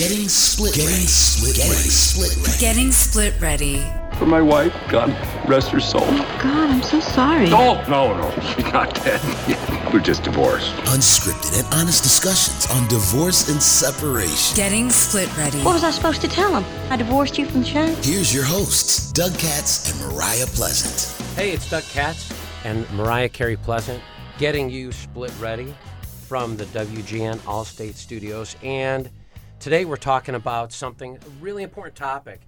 Getting split Getting ready. Split Getting ready. split ready. Getting split ready. For my wife, God rest her soul. Oh God, I'm so sorry. No, no, no, she's not dead. We're just divorced. Unscripted and honest discussions on divorce and separation. Getting split ready. What was I supposed to tell him? I divorced you from Shane. Here's your hosts, Doug Katz and Mariah Pleasant. Hey, it's Doug Katz and Mariah Carey Pleasant getting you split ready from the WGN Allstate Studios. And today we're talking about something, a really important topic.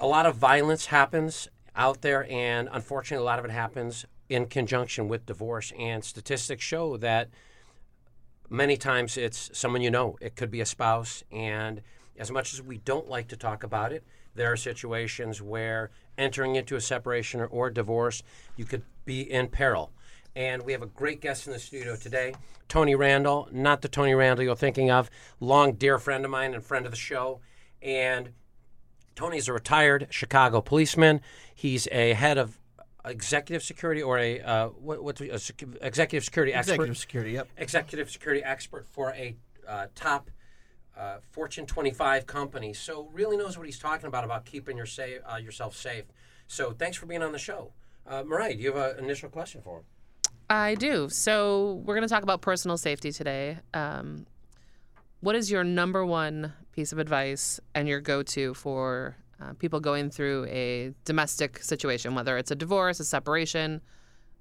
A lot of violence happens out there, and unfortunately, a lot of it happens in conjunction with divorce. And statistics show that many times it's someone you know, it could be a spouse. And as much as we don't like to talk about it, there are situations where entering into a separation or, or divorce, you could be in peril. And we have a great guest in the studio today, Tony Randall, not the Tony Randall you're thinking of, long dear friend of mine and friend of the show. And Tony's a retired Chicago policeman. He's a head of executive security or a uh, what, what's a sec- executive security expert. Executive security, yep. Executive security expert for a uh, top uh, Fortune 25 company. So really knows what he's talking about about keeping your sa- uh, yourself safe. So thanks for being on the show. Uh, Mariah, do you have an initial question for him? I do. So we're going to talk about personal safety today. Um, what is your number one piece of advice and your go-to for uh, people going through a domestic situation, whether it's a divorce, a separation?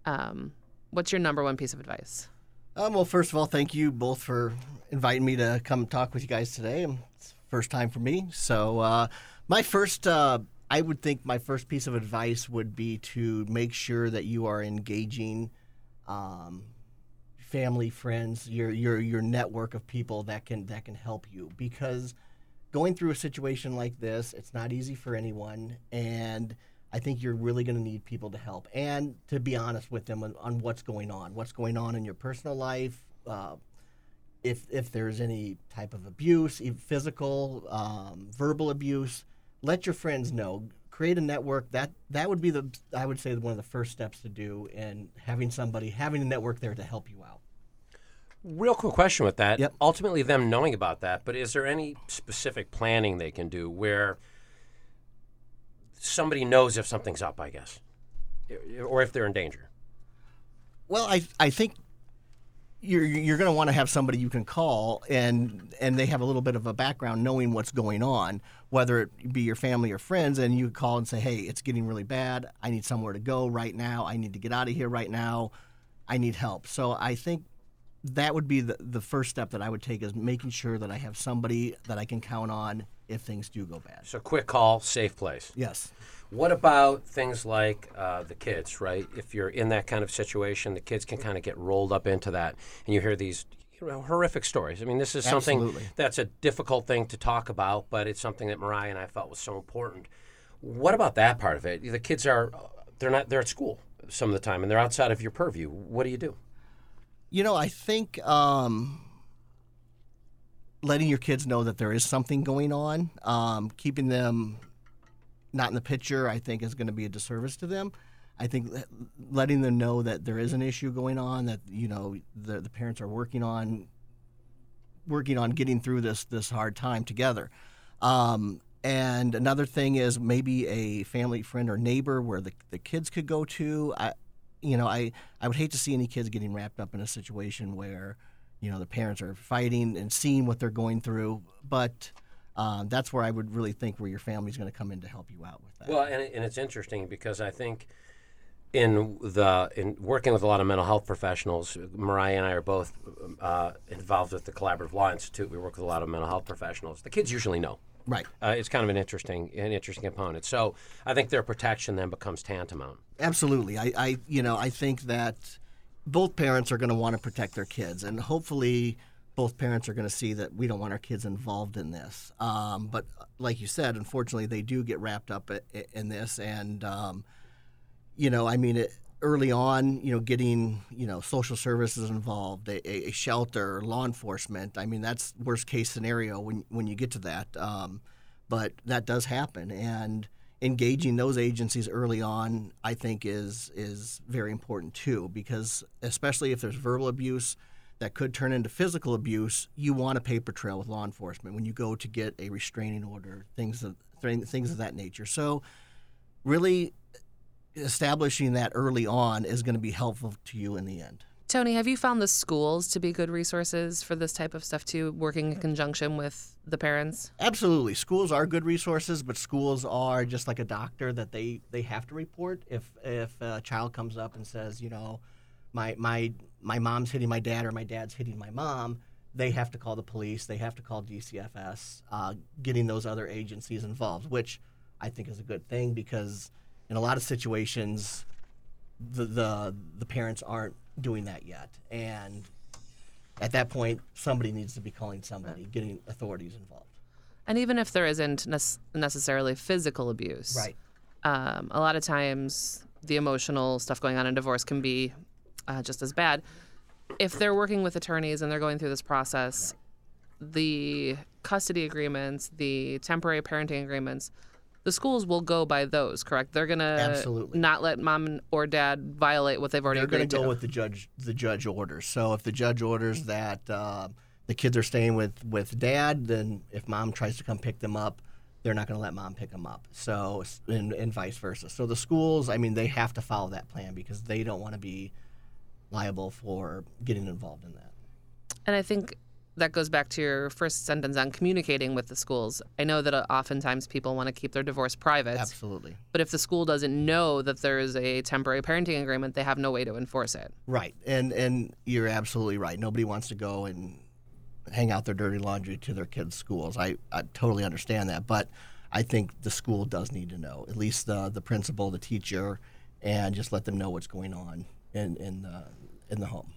Um, what's your number one piece of advice? Um, well, first of all, thank you both for inviting me to come talk with you guys today. It's first time for me. So, uh, my first, uh, I would think my first piece of advice would be to make sure that you are engaging um, family, friends, your your your network of people that can that can help you because going through a situation like this, it's not easy for anyone, and I think you're really going to need people to help and to be honest with them on, on, what's going on, what's going on in your personal life. Uh, if if there's any type of abuse, physical, um, verbal abuse, let your friends know create a network that that would be the i would say one of the first steps to do in having somebody having a network there to help you out. Real quick question with that. Yep. ultimately them knowing about that but is there any specific planning they can do where somebody knows if something's up i guess or if they're in danger? Well i i think you're you're going to want to have somebody you can call and and they have a little bit of a background knowing what's going on whether it be your family or friends and you call and say hey it's getting really bad. I need somewhere to go right now. I need to get out of here right now. I need help. So i think that would be the, the first step that i would take is making sure that i have somebody that i can count on if things do go bad. So quick call safe place. Yes. What about things like uh, the kids, right? If you're in that kind of situation, the kids can kind of get rolled up into that, and you hear these you know, horrific stories. I mean, this is something Absolutely. that's a difficult thing to talk about, but it's something that Mariah and I felt was so important. What about that part of it? The kids are they're not they're at school some of the time, and they're outside of your purview. What do you do? You know, I think um, letting your kids know that there is something going on, um, keeping them not in the picture, I think is going to be a disservice to them. I think letting them know that there is an issue going on, that you know the, the parents are working on working on getting through this this hard time together. Um, and another thing is maybe a family friend or neighbor where the, the kids could go to. I, you know, I, I would hate to see any kids getting wrapped up in a situation where, you know, the parents are fighting and seeing what they're going through. But um, that's where I would really think where your family's going to come in to help you out with that. Well, and, and it's interesting because I think in the in working with a lot of mental health professionals, Mariah and I are both uh, involved with the Collaborative Law Institute. We work with a lot of mental health professionals. The kids usually know. Right. Uh, it's kind of an interesting an interesting component. So I think their protection then becomes tantamount. Absolutely. I, I you know I think that both parents are going to want to protect their kids, and hopefully both parents are going to see that we don't want our kids involved in this. Um, but like you said, unfortunately, they do get wrapped up in this, and um, you know, I mean, it, early on, you know, getting you know social services involved, a, a, shelter, law enforcement. I mean, that's worst case scenario when when you get to that. Um, but that does happen, and engaging those agencies early on, I think, is is very important too, because especially if there's verbal abuse that could turn into physical abuse, you want a paper trail with law enforcement when you go to get a restraining order, things of things of that nature. So, really, establishing that early on is going to be helpful to you in the end. Tony, have you found the schools to be good resources for this type of stuff too, working in conjunction with the parents? Absolutely. Schools are good resources, but schools are just like a doctor that they, they have to report if if a child comes up and says, you know, my my my mom's hitting my dad or my dad's hitting my mom, they have to call the police, they have to call DCFS, uh, getting those other agencies involved, which I think is a good thing because in a lot of situations the the, the parents aren't doing that yet. And at that point, somebody needs to be calling somebody, getting authorities involved. And even if there isn't nec- necessarily physical abuse, Right. um, a lot of times the emotional stuff going on in divorce can be uh, just as bad. If they're working with attorneys and they're going through this process, the custody agreements, the temporary parenting agreements, the schools will go by those, correct? They're gonna Absolutely. not let mom or dad violate what they've already done. They're gonna go to. with the judge. The judge orders. So if the judge orders that uh, the kids are staying with with dad, then if mom tries to come pick them up, they're not going to let mom pick them up. So and, and vice versa. So the schools, I mean, they have to follow that plan because they don't want to be liable for getting involved in that. And I think that goes back to your first sentence on communicating with the schools. I know that uh, oftentimes people want to keep their divorce private, Absolutely. but if the school doesn't know that there is a temporary parenting agreement, they have no way to enforce it. Right, and and you're absolutely right. Nobody wants to go and hang out their dirty laundry to their kids' schools. I, I totally understand that, but I think the school does need to know, at least the the principal, the teacher, and just let them know what's going on in in the in the home.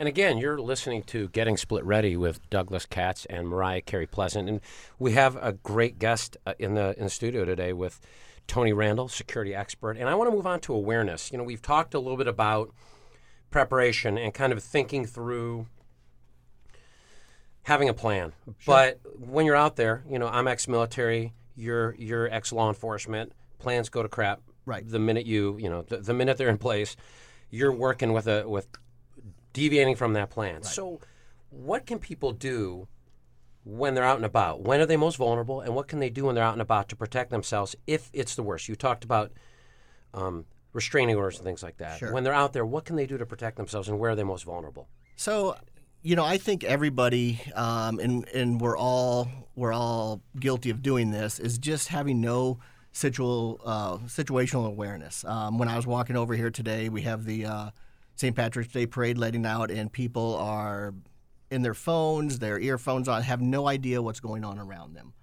And again, you're listening to Getting Split Ready with Douglas Katz and Mariah Carey Pleasant, and we have a great guest uh, in the in the studio today with Tony Randall, security expert. And I want to move on to awareness. You know, we've talked a little bit about preparation and kind of thinking through having a plan. But when you're out there, you know, I'm ex-military, you're you're ex-law enforcement. Plans go to crap. Right. The minute you, you know, the, the minute they're in place, you're working with a with deviating from that plan. So, what can people do when they're out and about? When are they most vulnerable, and what can they do when they're out and about to protect themselves if it's the worst? You talked about um, restraining orders and things like that. Sure. When they're out there, what can they do to protect themselves, and where are they most vulnerable? So, you know, I think everybody, um, and and we're all we're all guilty of doing this, is just having no situal uh, situational awareness. Um, when I was walking over here today, we have the uh, St. Patrick's Day parade letting out, and people are in their phones, their earphones on, have no idea what's going on around them.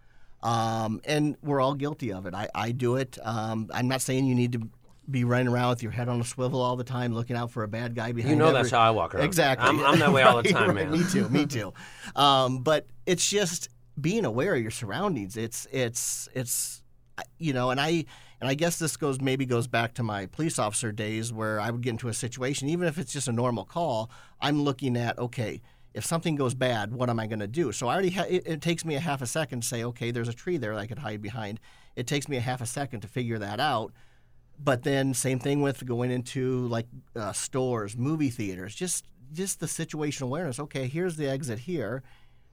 Um, and we're all guilty of it. I, I do it. Um, I'm not saying you need to be running around with your head on a swivel all the time, looking out for a bad guy behind. You know every- that's how I walk around. Exactly. I'm, I'm that way all the Right, time, right. man. Me too. Me too. Um, but it's just being aware of your surroundings. It's it's it's you know, and I and I guess this goes maybe goes back to my police officer days where I would get into a situation, even if it's just a normal call. I'm looking at okay. If something goes bad, what am I going to do? So I already ha- it, it takes me a half a second to say, okay, there's a tree there I could hide behind. It takes me a half a second to figure that out but then same thing with going into like uh, stores movie theaters just just the situational awareness okay here's the exit here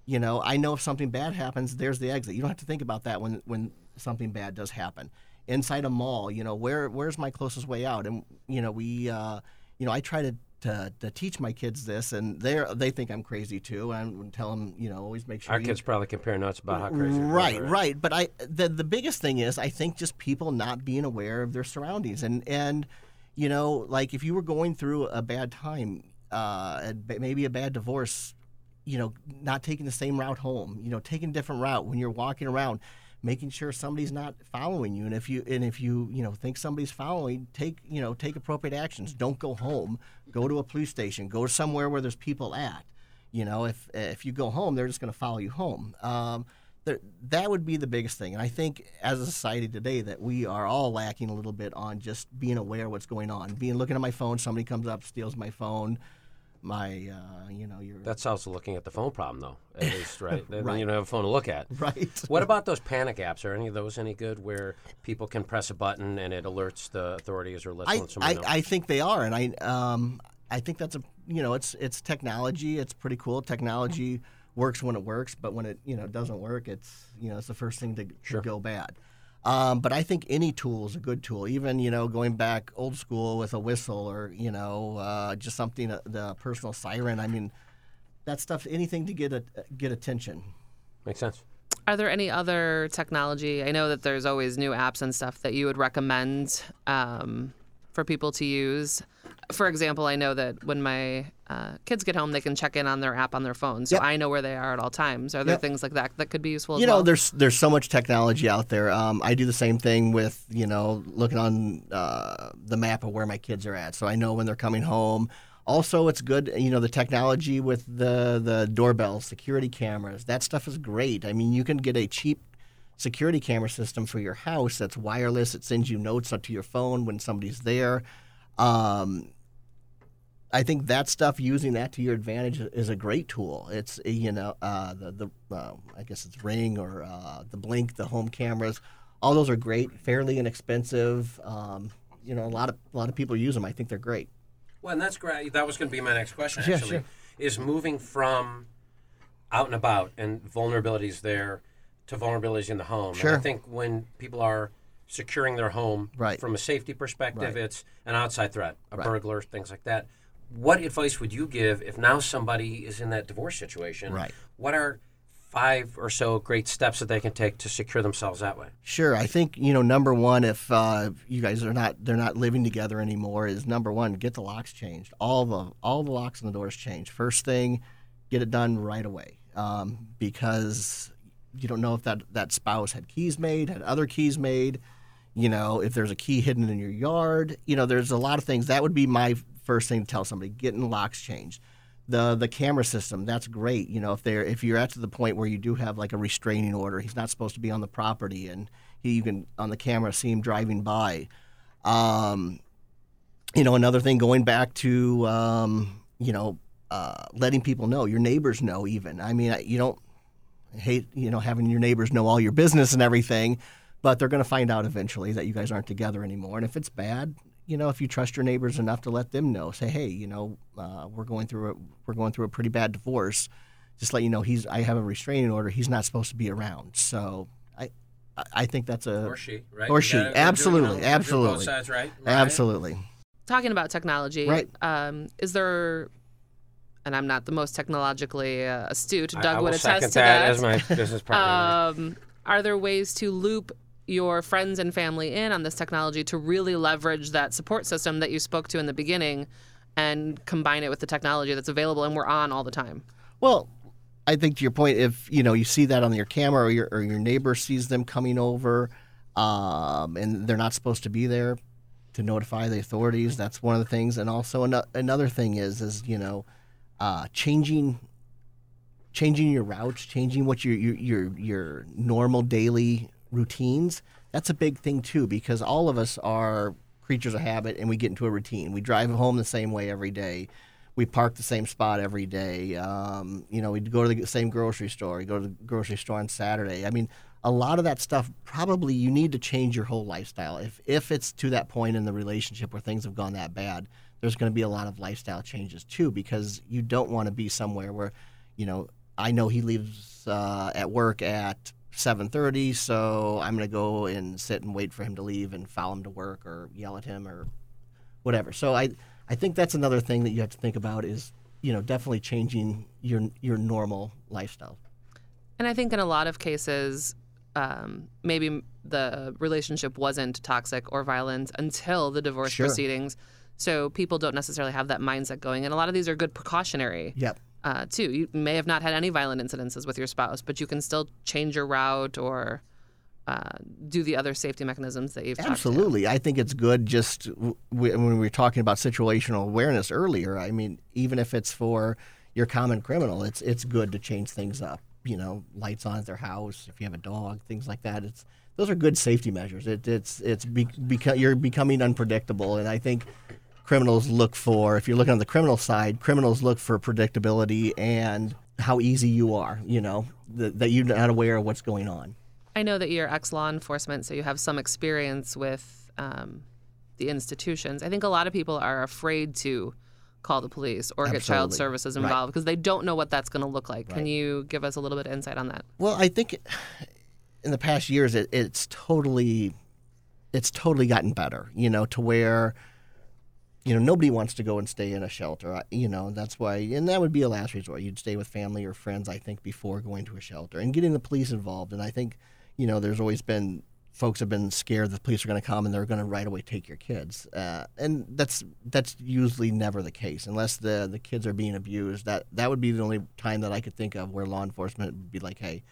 you know i know if something bad happens there's the exit you don't have to think about that when when something bad does happen inside a mall you know where where's my closest way out and you know we uh, you know i try to to, to teach my kids this, and they they think I'm crazy too. And tell them, you know, always make sure Our you, kids probably compare notes about how crazy. was, Right, right. But I the the biggest thing is I think just people not being aware of their surroundings and and you know like if you were going through a bad time, uh, maybe a bad divorce, you know, not taking the same route home, you know, taking a different route when you're walking around. Making sure somebody's not following you, and if you and if you you know think somebody's following, take you know take appropriate actions. Don't go home. Go to a police station. Go somewhere where there's people at. You know, if if you go home, they're just going to follow you home. Um, there, that would be the biggest thing. And I think as a society today that we are all lacking a little bit on just being aware of what's going on. Being looking at my phone, somebody comes up, steals my phone, my uh, you know your That solves the looking at the phone problem, though. At least, right? Then Right. you don't have a phone to look at. right. What about those panic apps? Are any of those any good where people can press a button and it alerts the authorities or lets I, someone I. I think they are, and I um, I think that's a you know it's it's technology. It's pretty cool. Technology works when it works, but when it you know doesn't work, it's you know it's the first thing to, to go bad. Um, but I think any tool is a good tool. Even you know going back old school with a whistle or you know uh, just something uh, the personal siren. I mean that stuff. Anything to get a, get attention. Makes sense. Are there any other technology? I know that there's always new apps and stuff that you would recommend um, for people to use. For example, I know that when my uh, kids get home, they can check in on their app on their phone, so Yep. I know where they are at all times. Are there Yep. things like that that could be useful? you know well? there's there's so much technology out there um, i do the same thing with you know looking on uh, the map of where my kids are at so i know when they're coming home also it's good you know the technology with the the doorbell security cameras that stuff is great i mean you can get a cheap security camera system for your house that's wireless it sends you notes up to your phone when somebody's there um, I think that stuff using that to your advantage is a great tool. It's uh, you know uh, the the uh, I guess it's Ring or uh, the Blink, the home cameras. All those are great, fairly inexpensive. Um, you know, a lot of a lot of people use them. I think they're great. Well, and that's great. That was going to be my next question. Yeah, Actually, sure. is moving from out and about and vulnerabilities there to vulnerabilities in the home. And I think when people are securing their home Right. from a safety perspective, Right. it's an outside threat, a Right. burglar, things like that. What advice would you give if now somebody is in that divorce situation? Right. What are five or so great steps that they can take to secure themselves that way? Sure, I think you know number one, if uh, you guys are not they're not living together anymore, is number one get the locks changed. All the all the locks on the doors changed. First thing, get it done right away um, because you don't know if that that spouse had keys made, had other keys made. You know, if there's a key hidden in your yard, you know, there's a lot of things. That would be my first thing to tell somebody: getting locks changed. The the camera system that's great you know if they're if you're at to the point where you do have like a restraining order he's not supposed to be on the property and he, you can on the camera see him driving by. Um, you know another thing going back to um, you know uh, letting people know your neighbors know even. I mean you don't hate you know having your neighbors know all your business and everything but they're going to find out eventually that you guys aren't together anymore. And if it's bad you know if you trust your neighbors enough to let them know say hey you know uh, we're going through a we're going through a pretty bad divorce just let you know he's i have a restraining order he's not supposed to be around so i I- i think that's a Or she, right? Or You she, gotta- absolutely, you doing absolutely. Both sides, right? Mariah? absolutely talking about technology, Right. Um, is there, and I'm not the most technologically uh, astute. Doug I would attest to that, that. as my business partner. um, are there ways to loop your friends and family in on this technology to really leverage that support system that you spoke to in the beginning, and combine it with the technology that's available and we're on all the time? Well, I think to your point, if you know you see that on your camera or your or your neighbor sees them coming over, um, and they're not supposed to be there, to notify the authorities. That's one of the things. And also ano- another thing is is you know, uh, changing changing your routes, changing what your your your, your normal daily routines. That's a big thing too, because all of us are creatures of habit, and we get into a routine. We drive home the same way every day. We park the same spot every day. Um, you know, we go to the same grocery store. We go to the grocery store on Saturday. I mean, a lot of that stuff probably you need to change your whole lifestyle. If if it's to that point in the relationship where things have gone that bad, there's going to be a lot of lifestyle changes too, because you don't want to be somewhere where, you know, I know he leaves uh, at work at 7:30, so I'm going to go and sit and wait for him to leave and foul him to work or yell at him or whatever. So I I think that's another thing that you have to think about is you know definitely changing your your normal lifestyle. And I think in a lot of cases, um, maybe the relationship wasn't toxic or violent until the divorce Sure. proceedings. So people don't necessarily have that mindset going. And a lot of these are good precautionary, Yep. Uh, too. You may have not had any violent incidences with your spouse, but you can still change your route or uh, do the other safety mechanisms that you've. Absolutely. I think it's good just when we were talking about situational awareness earlier. I mean, even if it's for your common criminal, it's it's good to change things up. You know, lights on at their house, if you have a dog, things like that. It's those are good safety measures. It, it's it's be, beca- you're becoming unpredictable, and I think criminals look for if you're looking on the criminal side, criminals look for predictability and how easy you are. You know, that, that you're not aware of what's going on. I know that you're ex law enforcement, so you have some experience with um, the institutions. I think a lot of people are afraid to call the police or get child services involved because they don't know what that's going to look like. Can you give us a little bit of insight on that? Well, I think in the past years, it, it's totally, it's totally gotten better. You know, to where, you know, nobody wants to go and stay in a shelter. You know, that's why, and that would be a last resort. You'd stay with family or friends, I think, before going to a shelter and getting the police involved. And I think, you know, there's always been folks have been scared the police are going to come and they're going to right away take your kids. Uh, and that's that's usually never the case unless the the kids are being abused. That that would be the only time that I could think of where law enforcement would be like, hey,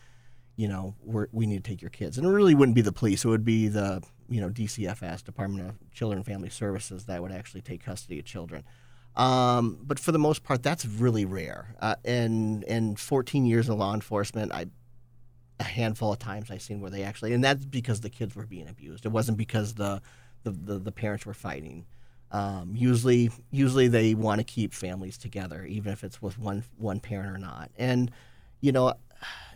you know, we need to take your kids. And it really wouldn't be the police. It would be the, you know, DCFS, Department of Children and Family Services, that would actually take custody of children. Um, but for the most part, that's really rare. Uh, and in 14 years of law enforcement, I a handful of times I've seen where they actually, and that's because the kids were being abused. It wasn't because the the, the, the parents were fighting. Um, usually, usually they want to keep families together, even if it's with one one parent or not. And you know,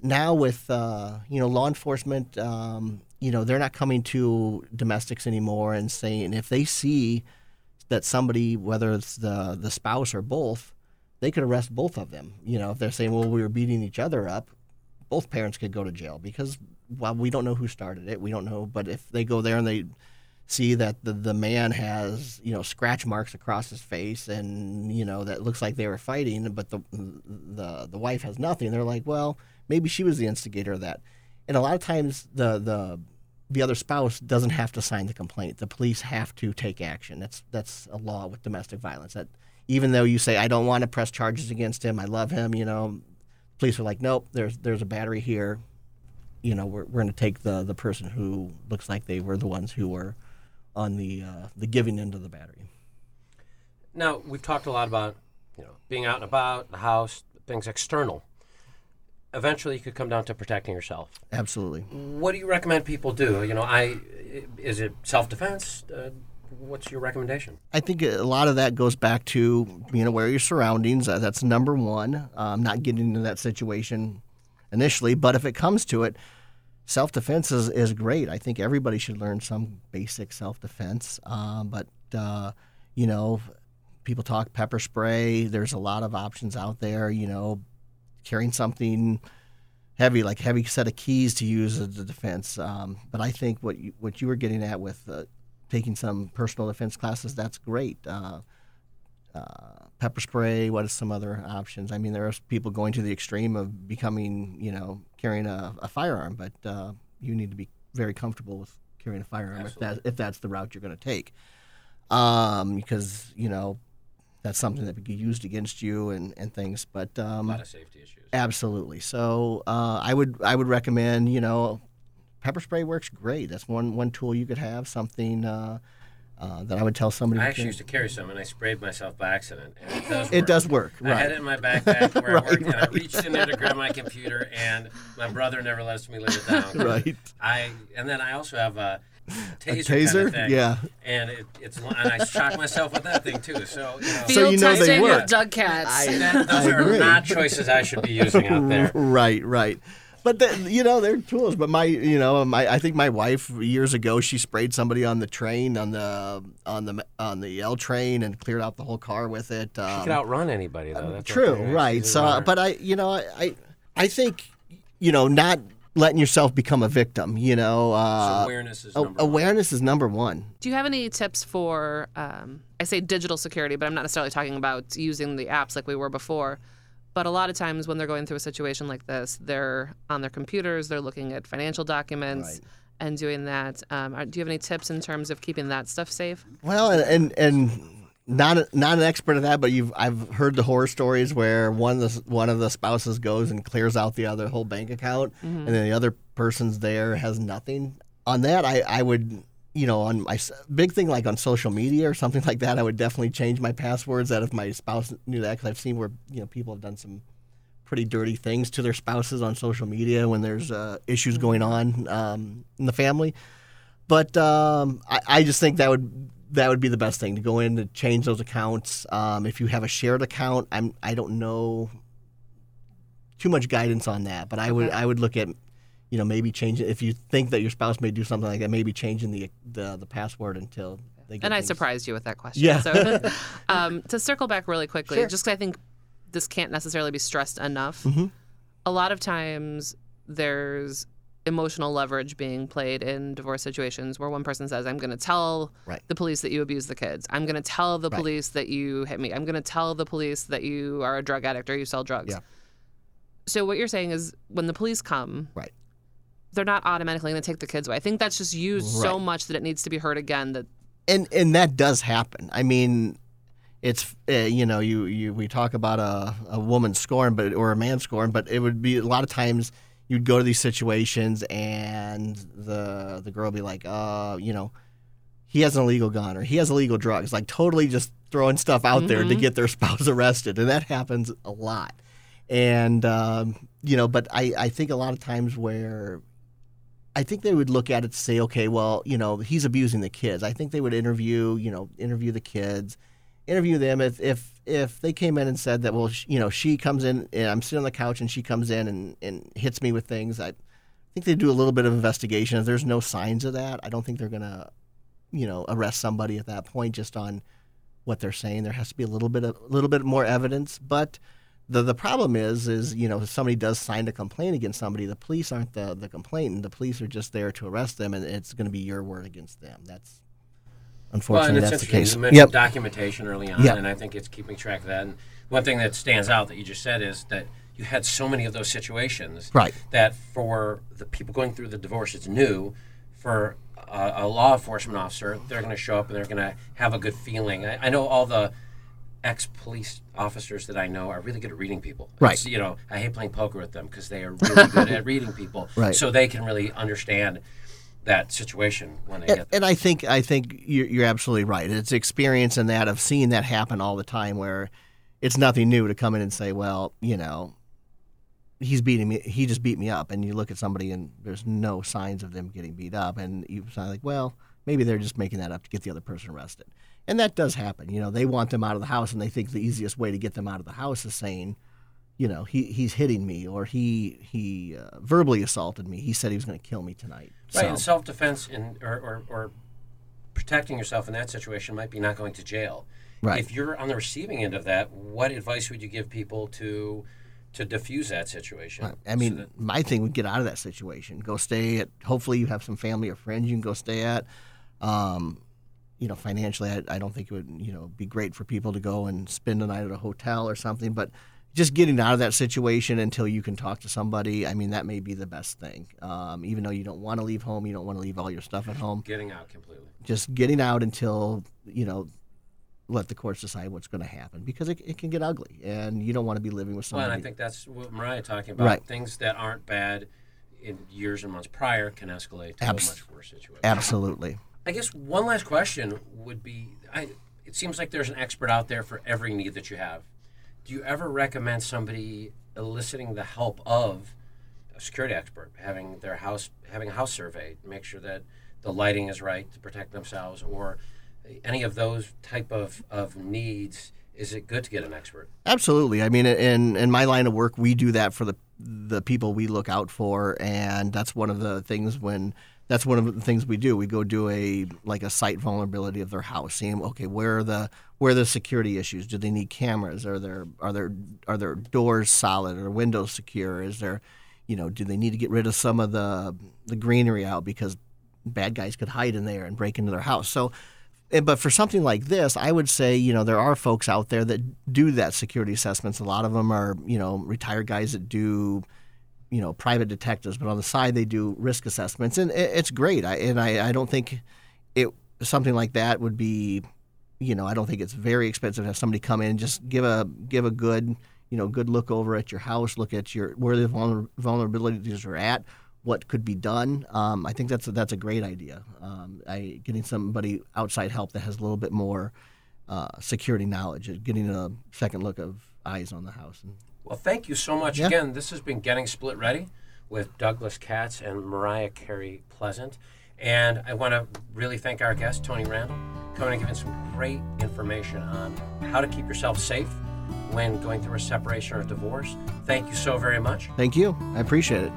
now with uh, you know law enforcement, um, you know they're not coming to domestics anymore and saying if they see that somebody, whether it's the the spouse or both, they could arrest both of them. You know, if they're saying, well, we were beating each other up, both parents could go to jail because well, we don't know who started it. We don't know, but if they go there and they see that the, the man has you know scratch marks across his face and you know that looks like they were fighting but the the the wife has nothing they're like well maybe she was the instigator of that and a lot of times the the the other spouse doesn't have to sign the complaint the police have to take action that's that's a law with domestic violence that even though you say I don't want to press charges against him I love him you know police are like nope there's there's a battery here you know we're, we're going to take the the person who looks like they were the ones who were on the uh, the giving end of the battery. Now we've talked a lot about you know being out and about the house, things external. Eventually, you could come down to protecting yourself. Absolutely. What do you recommend people do? You know, I is it self defense? Uh, what's your recommendation? I think a lot of that goes back to being aware of your surroundings. Uh, that's number one. Um, not getting into that situation initially, but if it comes to it, self defense is, is great. I think everybody should learn some basic self defense. Um, but uh, you know, people talk pepper spray. There's a lot of options out there. You know, carrying something heavy, like heavy set of keys to use as a defense. Um, but I think what you, what you were getting at with uh, taking some personal defense classes, that's great. Uh, uh, pepper spray. What are some other options? I mean, there are people going to the extreme of becoming, you know, carrying a, a firearm, but uh, you need to be very comfortable with carrying a firearm if that if that's the route you're going to take, um, because you know that's something that could be used against you and, and things. But um, A lot of safety issues. Absolutely. So uh, I would I would recommend you know pepper spray works great. That's one one tool you could have something uh, uh, that I would tell somebody. I actually carry. used to carry some, and I sprayed myself by accident, and it does. It work. does work, I had right. it in my backpack where Right, I worked, and I reached in there to grab my computer, and my brother never lets me lay it down. Right. I and then I also have a taser, taser? kind of thing, Yeah. and it, it's and I shock myself with that thing too. So you know, So Field you know they testing work. with Doug Katz. that, those I are agree. not choices I should be using out there. Right, right. But the, you know they're tools. But my, you know, my I think my wife years ago she sprayed somebody on the train on the on the on the L train and cleared out the whole car with it. Um, You could outrun anybody though. That's True, okay, right. She's So, but I, you know, I, I, I think, you know, not letting yourself become a victim. You know, uh, awareness is a- number one. is number one. Do you have any tips for, um, I say digital security, but I'm not necessarily talking about using the apps like we were before. But a lot of times when they're going through a situation like this, they're on their computers, they're looking at financial documents Right. and doing that. Um, do you have any tips in terms of keeping that stuff safe? Well, and and, and not a- not an expert at that, but you've I've heard the horror stories where one of the one of the spouses goes and clears out the other whole bank account, and then the other person's there has nothing. On that, I I would. You know, on my big thing like on social media or something like that, I would definitely change my passwords. That if my spouse knew that, because I've seen where you know people have done some pretty dirty things to their spouses on social media when there's uh, issues going on um, in the family. But um, I, I just think that would that would be the best thing to go in to change those accounts. Um, if you have a shared account, I'm I don't know too much guidance on that, but I would I would look at you know maybe changing if you think that your spouse may do something like that, maybe changing the the, the password until they get And I surprised you with that question. Yeah. So, um, to circle back really quickly, Sure. just 'cause I think this can't necessarily be stressed enough. Mm-hmm. A lot of times there's emotional leverage being played in divorce situations where one person says, I'm going to tell Right. the police that you abuse the kids. I'm going to tell the Right. police that you hit me. I'm going to tell the police that you are a drug addict or you sell drugs. Yeah. So, what you're saying is when the police come, Right. they're not automatically going to take the kids away. I think that's just used so much that it needs to be heard again that and and that does happen. I mean, it's uh, you know you you we talk about a a woman scorn, but or a man scorn, but it would be a lot of times you'd go to these situations and the the girl would be like, uh, you know, he has an illegal gun or he has illegal drugs, like totally just throwing stuff out there to Mhm. get their spouse arrested, and that happens a lot. And um, you know, but I I think a lot of times where I think they would look at it to say, okay, well, you know, he's abusing the kids. I think they would interview, you know, interview the kids, interview them. If if if they came in and said that, well, you know, she comes in and I'm sitting on the couch and she comes in and, and hits me with things, I think they do a little bit of investigation. If there's no signs of that, I don't think they're gonna, you know, arrest somebody at that point just on what they're saying. There has to be a little bit of a little bit more evidence, but. The, the problem is is you know if somebody does sign a complaint against somebody the police aren't the, the complainant the police are just there to arrest them and it's going to be your word against them that's unfortunately it's that's the case You mentioned yep documentation early on, Yep. and I think it's keeping track of that. And one thing that stands out that you just said is that you had so many of those situations Right. that for the people going through the divorce, it's new. For a, a law enforcement officer, they're going to show up and they're going to have a good feeling. I, I know all the ex-police officers that I know are really good at reading people. Right. It's, you know, I hate playing poker with them because they are really good at reading people. Right. So they can really understand that situation when they and, get there. and I think I think you're, you're absolutely right. It's experience in that of seeing that happen all the time, where it's nothing new to come in and say, well, you know, he's beating me. He just beat me up, and you look at somebody and there's no signs of them getting beat up, and you sound like, well, maybe they're just making that up to get the other person arrested, and that does happen. You know, they want them out of the house, and they think the easiest way to get them out of the house is saying. You know, he, he's hitting me, or he he uh, verbally assaulted me. He said he was going to kill me tonight. Right, So- and self defense and or, or, or protecting yourself in that situation might be not going to jail. Right. If you're on the receiving end of that, what advice would you give people to to diffuse that situation? I So mean, that- my thing would get out of that situation. Go stay at. Hopefully, you have some family or friends you can go stay at. Um, you know, financially, I, I don't think it would you know be great for people to go and spend a night at a hotel or something. But just getting out of that situation until you can talk to somebody, I mean, that may be the best thing. Um, even though you don't want to leave home, you don't want to leave all your stuff at home. getting out completely. Just getting out until you know. Let the courts decide what's going to happen because it, it can get ugly, and you don't want to be living with somebody. Well, and I think that's what Mariah talking about. Right. Things that aren't bad in years and months prior can escalate to Abs- a much worse situation. Absolutely. I guess one last question would be: I, It seems like there's an expert out there for every need that you have. Do you ever recommend somebody eliciting the help of a security expert, having their house, having a house surveyed, make sure that the lighting is right to protect themselves, or any of those type of, of needs? Is it good to get an expert? Absolutely. I mean, in in my line of work, we do that for the the people we look out for, and that's one of the things when that's one of the things we do. We go do a like a site vulnerability of their house, seeing okay where are the where are the security issues? Do they need cameras? Are there are there are their doors solid? Are windows secure? Is there you know do they need to get rid of some of the the greenery out because bad guys could hide in there and break into their house? So but for something like this, I would say, you know, there are folks out there that do that security assessments. A lot of them are, you know, retired guys that do, you know, private detectives, but on the side they do risk assessments, and it's great. I, and I, I don't think it something like that would be, you know, I don't think it's very expensive to have somebody come in and just give a give a good, you know, good look over at your house, look at your where the vulner, vulnerabilities are at, what could be done. Um, I think that's a, that's a great idea. Um, I, getting somebody outside help that has a little bit more uh, security knowledge, getting a second look of eyes on the house. And Well, thank you so much. Yeah. Again, this has been Getting Split Ready with Douglas Katz and Mariah Carey Pleasant. And I want to really thank our guest, Tony Randall, coming and giving some great information on how to keep yourself safe when going through a separation or a divorce. Thank you so very much. Thank you. I appreciate it.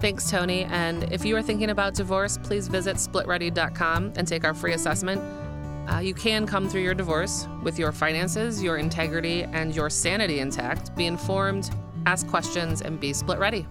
Thanks, Tony. And if you are thinking about divorce, please visit splitready.com and take our free assessment. Uh, you can come through your divorce with your finances, your integrity, and your sanity intact. Be informed, ask questions, and be split ready.